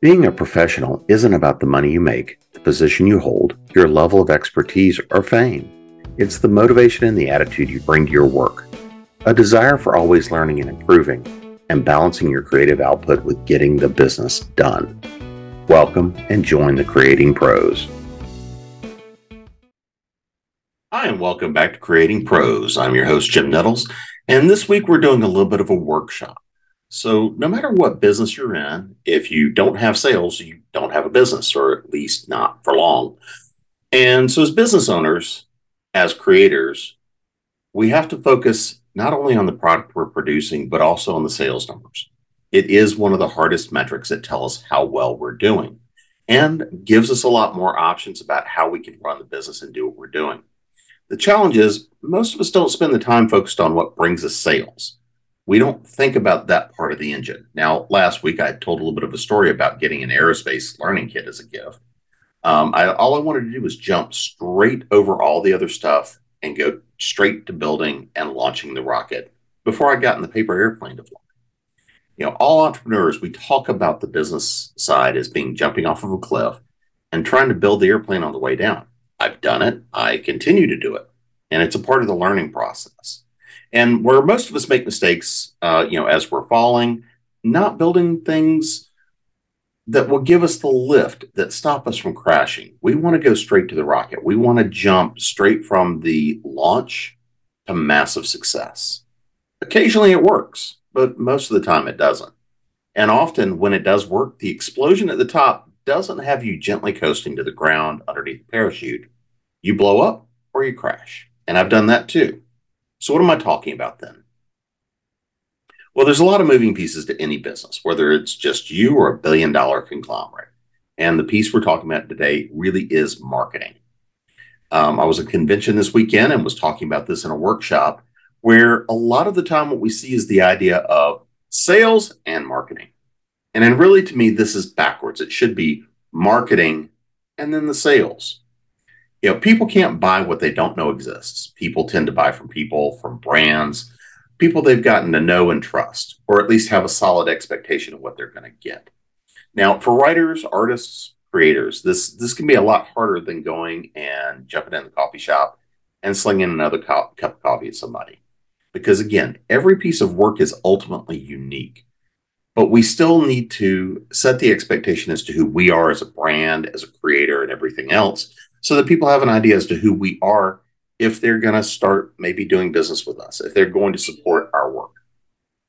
Being a professional isn't about the money you make, the position you hold, your level of expertise, or fame. It's the motivation and the attitude you bring to your work. A desire for always learning and improving, and balancing your creative output with getting the business done. Welcome and join the Creating Pros. Hi, and welcome back to Creating Pros. I'm your host, Jim Nettles, and this week we're doing a little bit of a workshop. So, no matter what business you're in, if you don't have sales, you don't have a business, or at least not for long. And so, as business owners, as creators, we have to focus not only on the product we're producing, but also on the sales numbers. It is one of the hardest metrics that tell us how well we're doing and gives us a lot more options about how we can run the business and do what we're doing. The challenge is most of us don't spend the time focused on what brings us sales. We don't think about that part of the engine. Now, last week I told a little bit of a story about getting an aerospace learning kit as a gift. Um, I, all I wanted to do was jump straight over all the other stuff and go straight to building and launching the rocket before I got in the paper airplane to fly. You know, all entrepreneurs, we talk about the business side as being jumping off of a cliff and trying to build the airplane on the way down. I've done it. I continue to do it. And it's a part of the learning process. And where most of us make mistakes, uh, you know, as we're falling, not building things that will give us the lift that stop us from crashing. We want to go straight to the rocket. We want to jump straight from the launch to massive success. Occasionally it works, but most of the time it doesn't. And often when it does work, the explosion at the top doesn't have you gently coasting to the ground underneath the parachute. You blow up or you crash. And I've done that too. So, what am I talking about then? Well, there's a lot of moving pieces to any business, whether it's just you or a billion dollar conglomerate. And the piece we're talking about today really is marketing. Um, I was at a convention this weekend and was talking about this in a workshop where a lot of the time what we see is the idea of sales and marketing. And then, really, to me, this is backwards. It should be marketing and then the sales. You know, people can't buy what they don't know exists. People tend to buy from people, from brands, people they've gotten to know and trust, or at least have a solid expectation of what they're going to get. Now, for writers, artists, creators, this this can be a lot harder than going and jumping in the coffee shop and slinging another co- cup of coffee at somebody. Because again, every piece of work is ultimately unique but we still need to set the expectation as to who we are as a brand, as a creator, and everything else, so that people have an idea as to who we are if they're going to start maybe doing business with us, if they're going to support our work.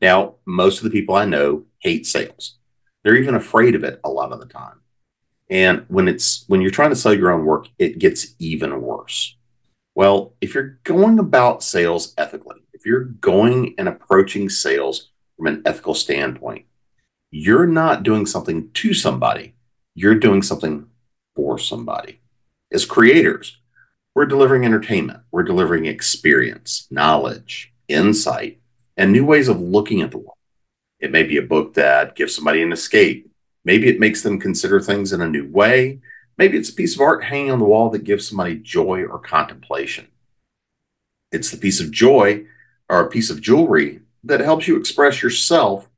Now, most of the people I know hate sales. They're even afraid of it a lot of the time. And when it's when you're trying to sell your own work, it gets even worse. Well, if you're going about sales ethically, if you're going and approaching sales from an ethical standpoint. You're not doing something to somebody, you're doing something for somebody. As creators, we're delivering entertainment, we're delivering experience, knowledge, insight, and new ways of looking at the world. It may be a book that gives somebody an escape. Maybe it makes them consider things in a new way. Maybe it's a piece of art hanging on the wall that gives somebody joy or contemplation. It's the piece of joy or a piece of jewelry that helps you express yourself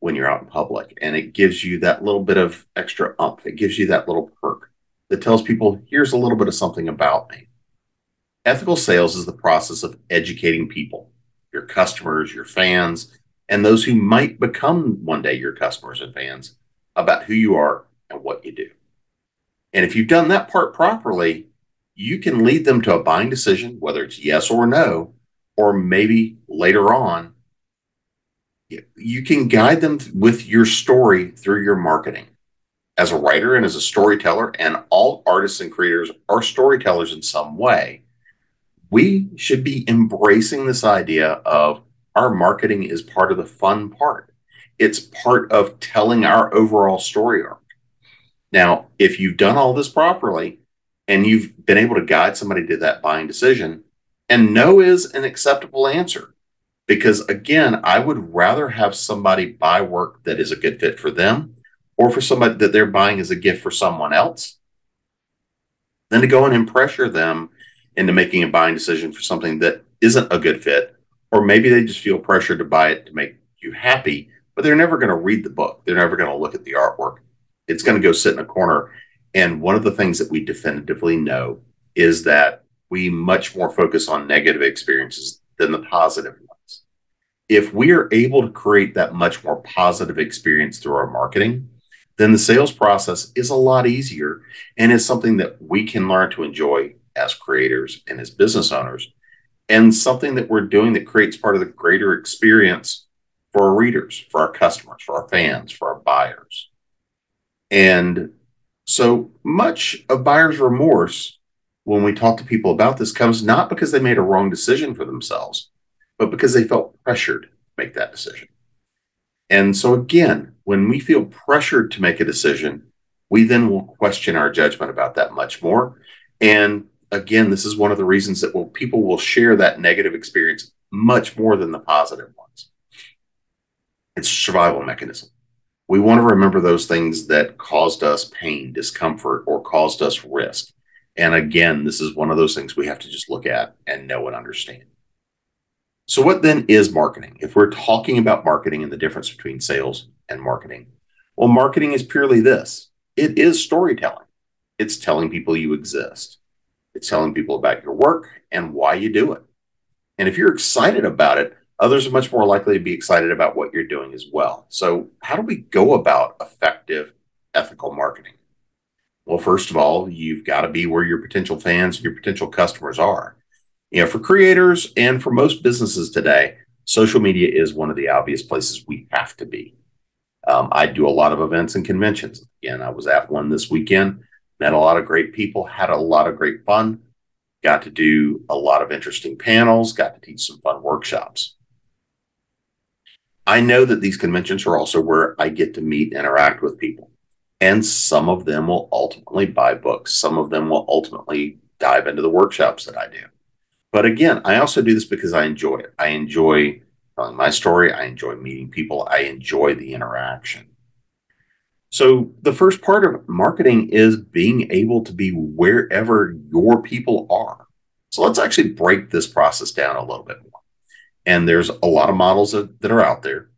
when you're out in public. And it gives you that little bit of extra umph. It gives you that little perk that tells people, here's a little bit of something about me. Ethical sales is the process of educating people, your customers, your fans, and those who might become one day your customers and fans about who you are and what you do. And if you've done that part properly, you can lead them to a buying decision, whether it's yes or no, or maybe later on you can guide them with your story through your marketing as a writer and as a storyteller and all artists and creators are storytellers in some way we should be embracing this idea of our marketing is part of the fun part. It's part of telling our overall story arc. Now if you've done all this properly and you've been able to guide somebody to that buying decision and no is an acceptable answer because again, I would rather have somebody buy work that is a good fit for them or for somebody that they're buying as a gift for someone else then to go in and pressure them into making a buying decision for something that isn't a good fit. Or maybe they just feel pressured to buy it to make you happy, but they're never going to read the book. They're never going to look at the artwork. It's going to go sit in a corner. And one of the things that we definitively know is that we much more focus on negative experiences than the positive ones. If we are able to create that much more positive experience through our marketing, then the sales process is a lot easier and is something that we can learn to enjoy as creators and as business owners, and something that we're doing that creates part of the greater experience for our readers, for our customers, for our fans, for our buyers. And so much of buyer's remorse when we talk to people about this comes not because they made a wrong decision for themselves, but because they felt pressured to make that decision. And so, again, when we feel pressured to make a decision, we then will question our judgment about that much more. And again, this is one of the reasons that will, people will share that negative experience much more than the positive ones. It's a survival mechanism. We want to remember those things that caused us pain, discomfort, or caused us risk. And again, this is one of those things we have to just look at and know and understand. So, what then is marketing? If we're talking about marketing and the difference between sales and marketing, well, marketing is purely this it is storytelling. It's telling people you exist, it's telling people about your work and why you do it. And if you're excited about it, others are much more likely to be excited about what you're doing as well. So, how do we go about effective ethical marketing? Well, first of all, you've got to be where your potential fans and your potential customers are you know, for creators and for most businesses today, social media is one of the obvious places we have to be. Um, I do a lot of events and conventions. Again, I was at one this weekend, met a lot of great people, had a lot of great fun, got to do a lot of interesting panels, got to teach some fun workshops. I know that these conventions are also where I get to meet, and interact with people. And some of them will ultimately buy books. Some of them will ultimately dive into the workshops that I do. But again, I also do this because I enjoy it. I enjoy telling my story. I enjoy meeting people. I enjoy the interaction. So, the first part of marketing is being able to be wherever your people are. So, let's actually break this process down a little bit more. And there's a lot of models that, that are out there,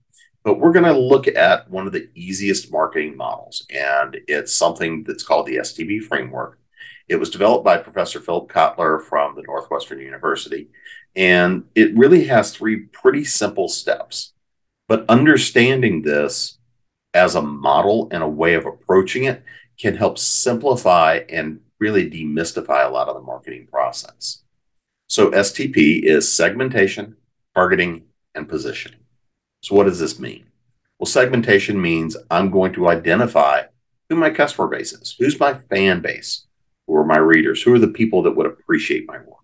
but we're going to look at one of the easiest marketing models. And it's something that's called the STP framework. It was developed by Professor Philip Kotler from the Northwestern University. And it really has three pretty simple steps. But understanding this as a model and a way of approaching it can help simplify and really demystify a lot of the marketing process. So, STP is segmentation, targeting, and positioning. So, what does this mean? Well, segmentation means I'm going to identify who my customer base is, who's my fan base, who are my readers? Who are the people that would appreciate my work?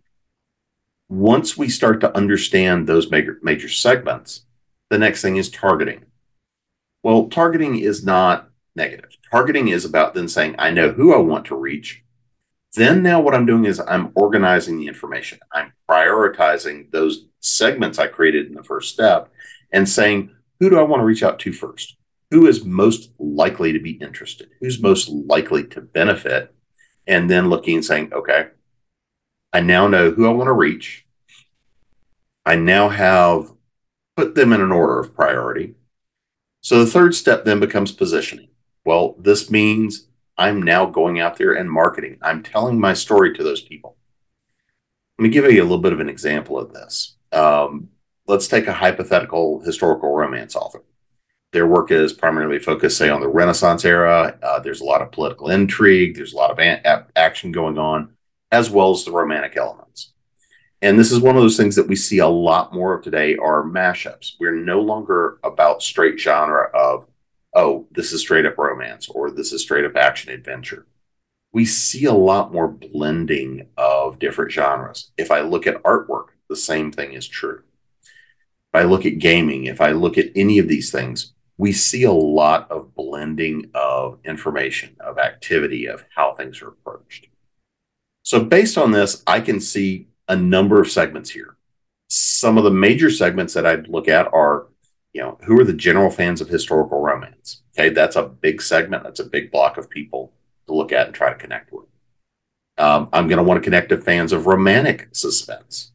Once we start to understand those major, major segments, the next thing is targeting. Well, targeting is not negative. Targeting is about then saying, I know who I want to reach. Then now what I'm doing is I'm organizing the information. I'm prioritizing those segments I created in the first step and saying, who do I want to reach out to first? Who is most likely to be interested? Who's most likely to benefit? And then looking and saying, okay, I now know who I want to reach. I now have put them in an order of priority. So the third step then becomes positioning. Well, this means I'm now going out there and marketing. I'm telling my story to those people. Let me give you a little bit of an example of this. Um, let's take a hypothetical historical romance author. Their work is primarily focused, say, on the Renaissance era. Uh, there's a lot of political intrigue. There's a lot of a- action going on, as well as the romantic elements. And this is one of those things that we see a lot more of today are mashups. We're no longer about straight genre of, oh, this is straight up romance or this is straight up action adventure. We see a lot more blending of different genres. If I look at artwork, the same thing is true. If I look at gaming, if I look at any of these things, we see a lot of blending of information, of activity, of how things are approached. So, based on this, I can see a number of segments here. Some of the major segments that I'd look at are, you know, who are the general fans of historical romance? Okay, that's a big segment. That's a big block of people to look at and try to connect with. Um, I'm going to want to connect to fans of romantic suspense.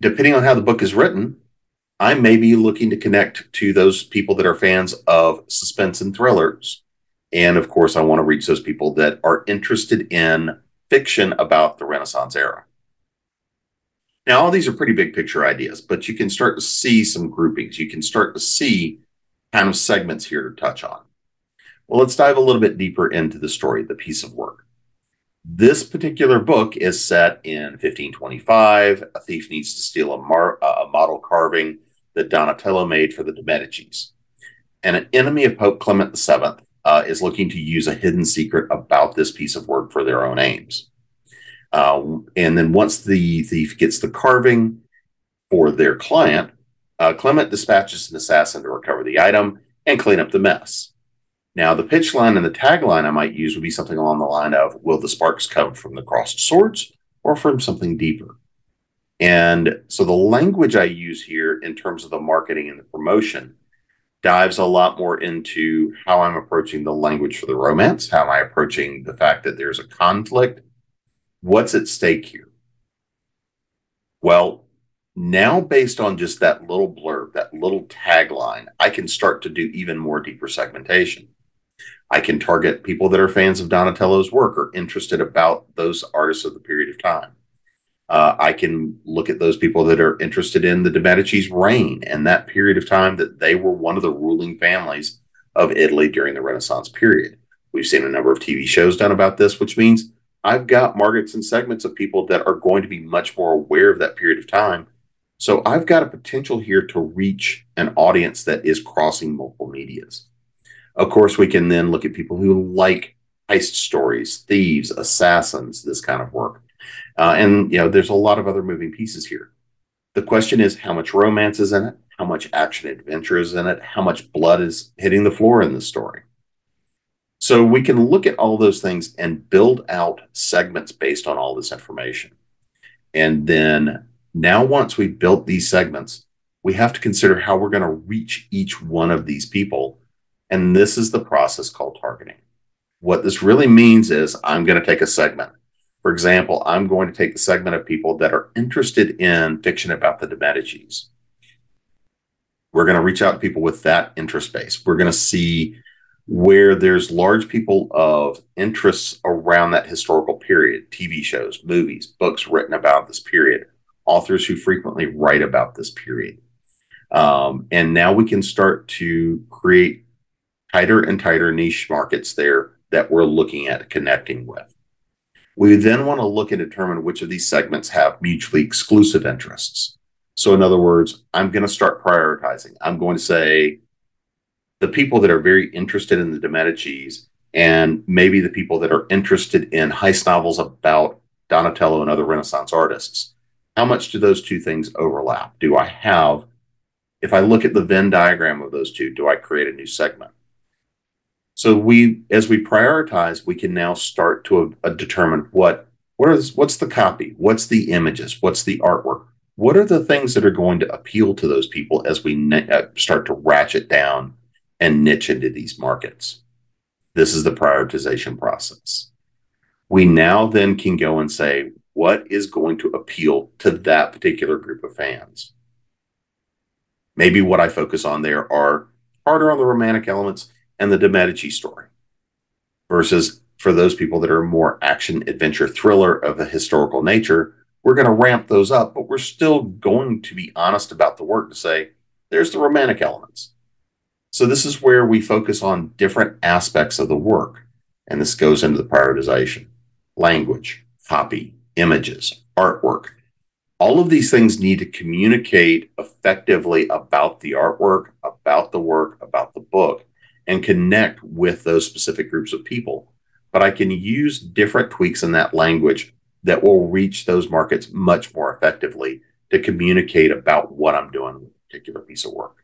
Depending on how the book is written, I may be looking to connect to those people that are fans of suspense and thrillers. And of course, I want to reach those people that are interested in fiction about the Renaissance era. Now, all these are pretty big picture ideas, but you can start to see some groupings. You can start to see kind of segments here to touch on. Well, let's dive a little bit deeper into the story, the piece of work. This particular book is set in 1525. A thief needs to steal a, mar- a model carving that Donatello made for the de Medicis. And an enemy of Pope Clement VII uh, is looking to use a hidden secret about this piece of work for their own aims. Uh, and then once the thief gets the carving for their client, uh, Clement dispatches an assassin to recover the item and clean up the mess. Now, the pitch line and the tagline I might use would be something along the line of Will the sparks come from the crossed swords or from something deeper? And so the language I use here in terms of the marketing and the promotion dives a lot more into how I'm approaching the language for the romance, how am I approaching the fact that there's a conflict, what's at stake here? Well, now based on just that little blurb, that little tagline, I can start to do even more deeper segmentation. I can target people that are fans of Donatello's work or interested about those artists of the period of time. Uh, I can look at those people that are interested in the de Medici's reign and that period of time that they were one of the ruling families of Italy during the Renaissance period. We've seen a number of TV shows done about this, which means I've got markets and segments of people that are going to be much more aware of that period of time. So I've got a potential here to reach an audience that is crossing multiple medias. Of course, we can then look at people who like heist stories, thieves, assassins, this kind of work. Uh, and you know, there's a lot of other moving pieces here. The question is how much romance is in it, how much action adventure is in it, how much blood is hitting the floor in the story. So we can look at all those things and build out segments based on all this information. And then now, once we've built these segments, we have to consider how we're going to reach each one of these people. And this is the process called targeting. What this really means is I'm going to take a segment for example, I'm going to take the segment of people that are interested in fiction about the de Medicis. We're going to reach out to people with that interest base. We're going to see where there's large people of interests around that historical period TV shows, movies, books written about this period, authors who frequently write about this period. Um, and now we can start to create tighter and tighter niche markets there that we're looking at connecting with. We then want to look and determine which of these segments have mutually exclusive interests. So, in other words, I'm going to start prioritizing. I'm going to say the people that are very interested in the de Medicis and maybe the people that are interested in heist novels about Donatello and other Renaissance artists. How much do those two things overlap? Do I have, if I look at the Venn diagram of those two, do I create a new segment? So we, as we prioritize, we can now start to uh, determine what what is what's the copy, what's the images, what's the artwork, what are the things that are going to appeal to those people as we ne- uh, start to ratchet down and niche into these markets. This is the prioritization process. We now then can go and say what is going to appeal to that particular group of fans. Maybe what I focus on there are harder on the romantic elements and the De Medici story versus for those people that are more action adventure thriller of a historical nature we're going to ramp those up but we're still going to be honest about the work to say there's the romantic elements. So this is where we focus on different aspects of the work and this goes into the prioritization language copy images artwork. All of these things need to communicate effectively about the artwork about the work about the book and connect with those specific groups of people. But I can use different tweaks in that language that will reach those markets much more effectively to communicate about what I'm doing with a particular piece of work.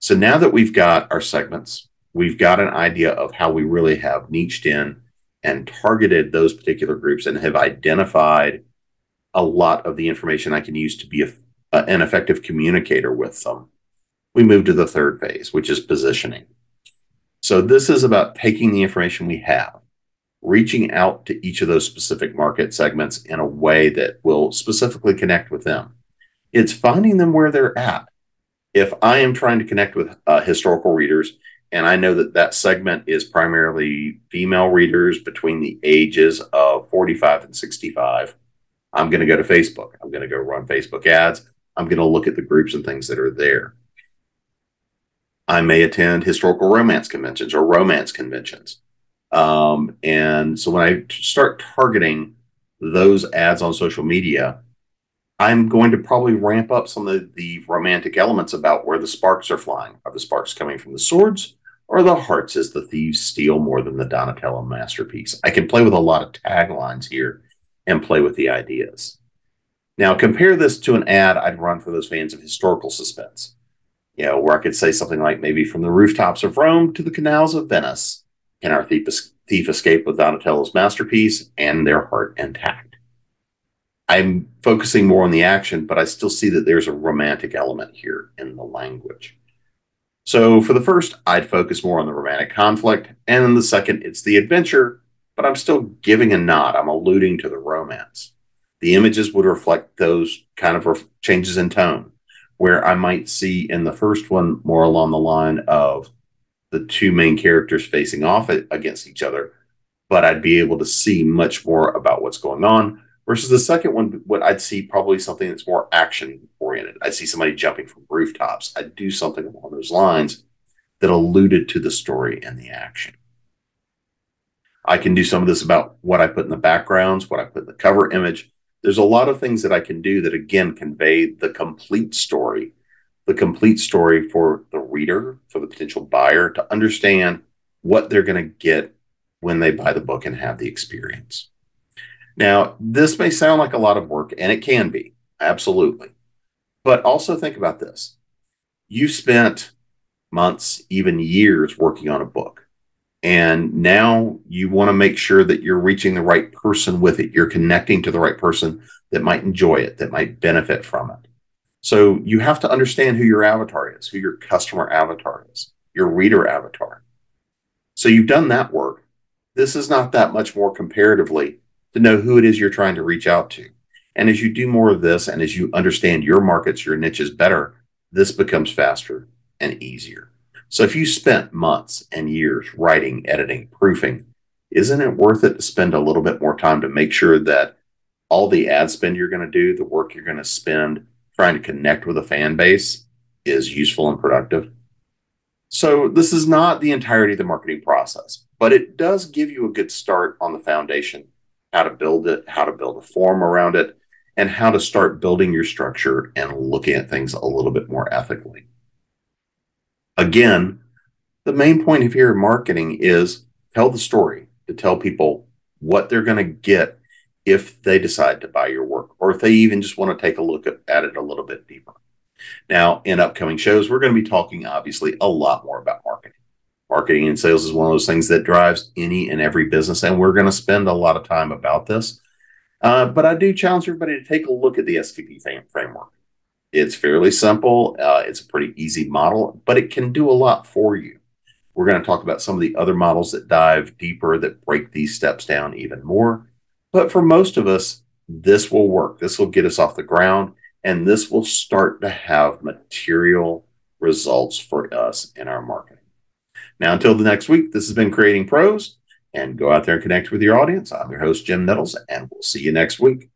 So now that we've got our segments, we've got an idea of how we really have niched in and targeted those particular groups and have identified a lot of the information I can use to be a, an effective communicator with them we move to the third phase, which is positioning. So this is about taking the information we have, reaching out to each of those specific market segments in a way that will specifically connect with them. It's finding them where they're at. If I am trying to connect with uh, historical readers, and I know that that segment is primarily female readers between the ages of 45 and 65, I'm going to go to Facebook. I'm going to go run Facebook ads. I'm going to look at the groups and things that are there. I may attend historical romance conventions or romance conventions. Um, and so when I start targeting those ads on social media, I'm going to probably ramp up some of the romantic elements about where the sparks are flying. Are the sparks coming from the swords or the hearts as the thieves steal more than the Donatello masterpiece? I can play with a lot of taglines here and play with the ideas. Now, compare this to an ad I'd run for those fans of historical suspense. You know, where I could say something like maybe from the rooftops of Rome to the canals of Venice, can our thief, thief escape with Donatello's masterpiece and their heart intact? I'm focusing more on the action, but I still see that there's a romantic element here in the language. So for the first, I'd focus more on the romantic conflict, and in the second, it's the adventure, but I'm still giving a nod. I'm alluding to the romance. The images would reflect those kind of changes in tone, where I might see in the first one more along the line of the two main characters facing off against each other, but I'd be able to see much more about what's going on Versus the second one, what I'd see probably something that's more action oriented. I'd see somebody jumping from rooftops. I'd do something along those lines that alluded to the story and the action. I can do some of this about what I put in the backgrounds, what I put in the cover image. There's a lot of things that I can do that again convey the complete story, the complete story for the reader, for the potential buyer to understand what they're going to get when they buy the book and have the experience. Now, this may sound like a lot of work, and it can be, absolutely. But also think about this you spent months, even years working on a book. And now you want to make sure that you're reaching the right person with it. You're connecting to the right person that might enjoy it, that might benefit from it. So you have to understand who your avatar is, who your customer avatar is, your reader avatar. So you've done that work. This is not that much more comparatively to know who it is you're trying to reach out to. And as you do more of this and as you understand your markets, your niches better, this becomes faster and easier. So if you spent months and years writing, editing, proofing, isn't it worth it to spend a little bit more time to make sure that all the ad spend you're going to do, the work you're going to spend trying to connect with a fan base is useful and productive? So this is not the entirety of the marketing process, but it does give you a good start on the foundation how to build it, how to build a form around it, and how to start building your structure and looking at things a little bit more ethically. Again, the main point of here in marketing is tell the story to tell people what they're going to get if they decide to buy your work or if they even just want to take a look at, at it a little bit deeper. Now, in upcoming shows, we're going to be talking obviously a lot more about marketing. Marketing and sales is one of those things that drives any and every business and we're going to spend a lot of time about this. Uh, but i do challenge everybody to take a look at the stp framework it's fairly simple. Uh, it's a pretty easy model but it can do a lot for you. We're going to talk about some of the other models that dive deeper that break these steps down even more. But for most of us this will work. This will get us off the ground and this will start to have material results for us in our marketing. Now, until the next week, this has been Creating Pros, and go out there and connect with your audience. I'm your host, Jim Nettles, and we'll see you next week.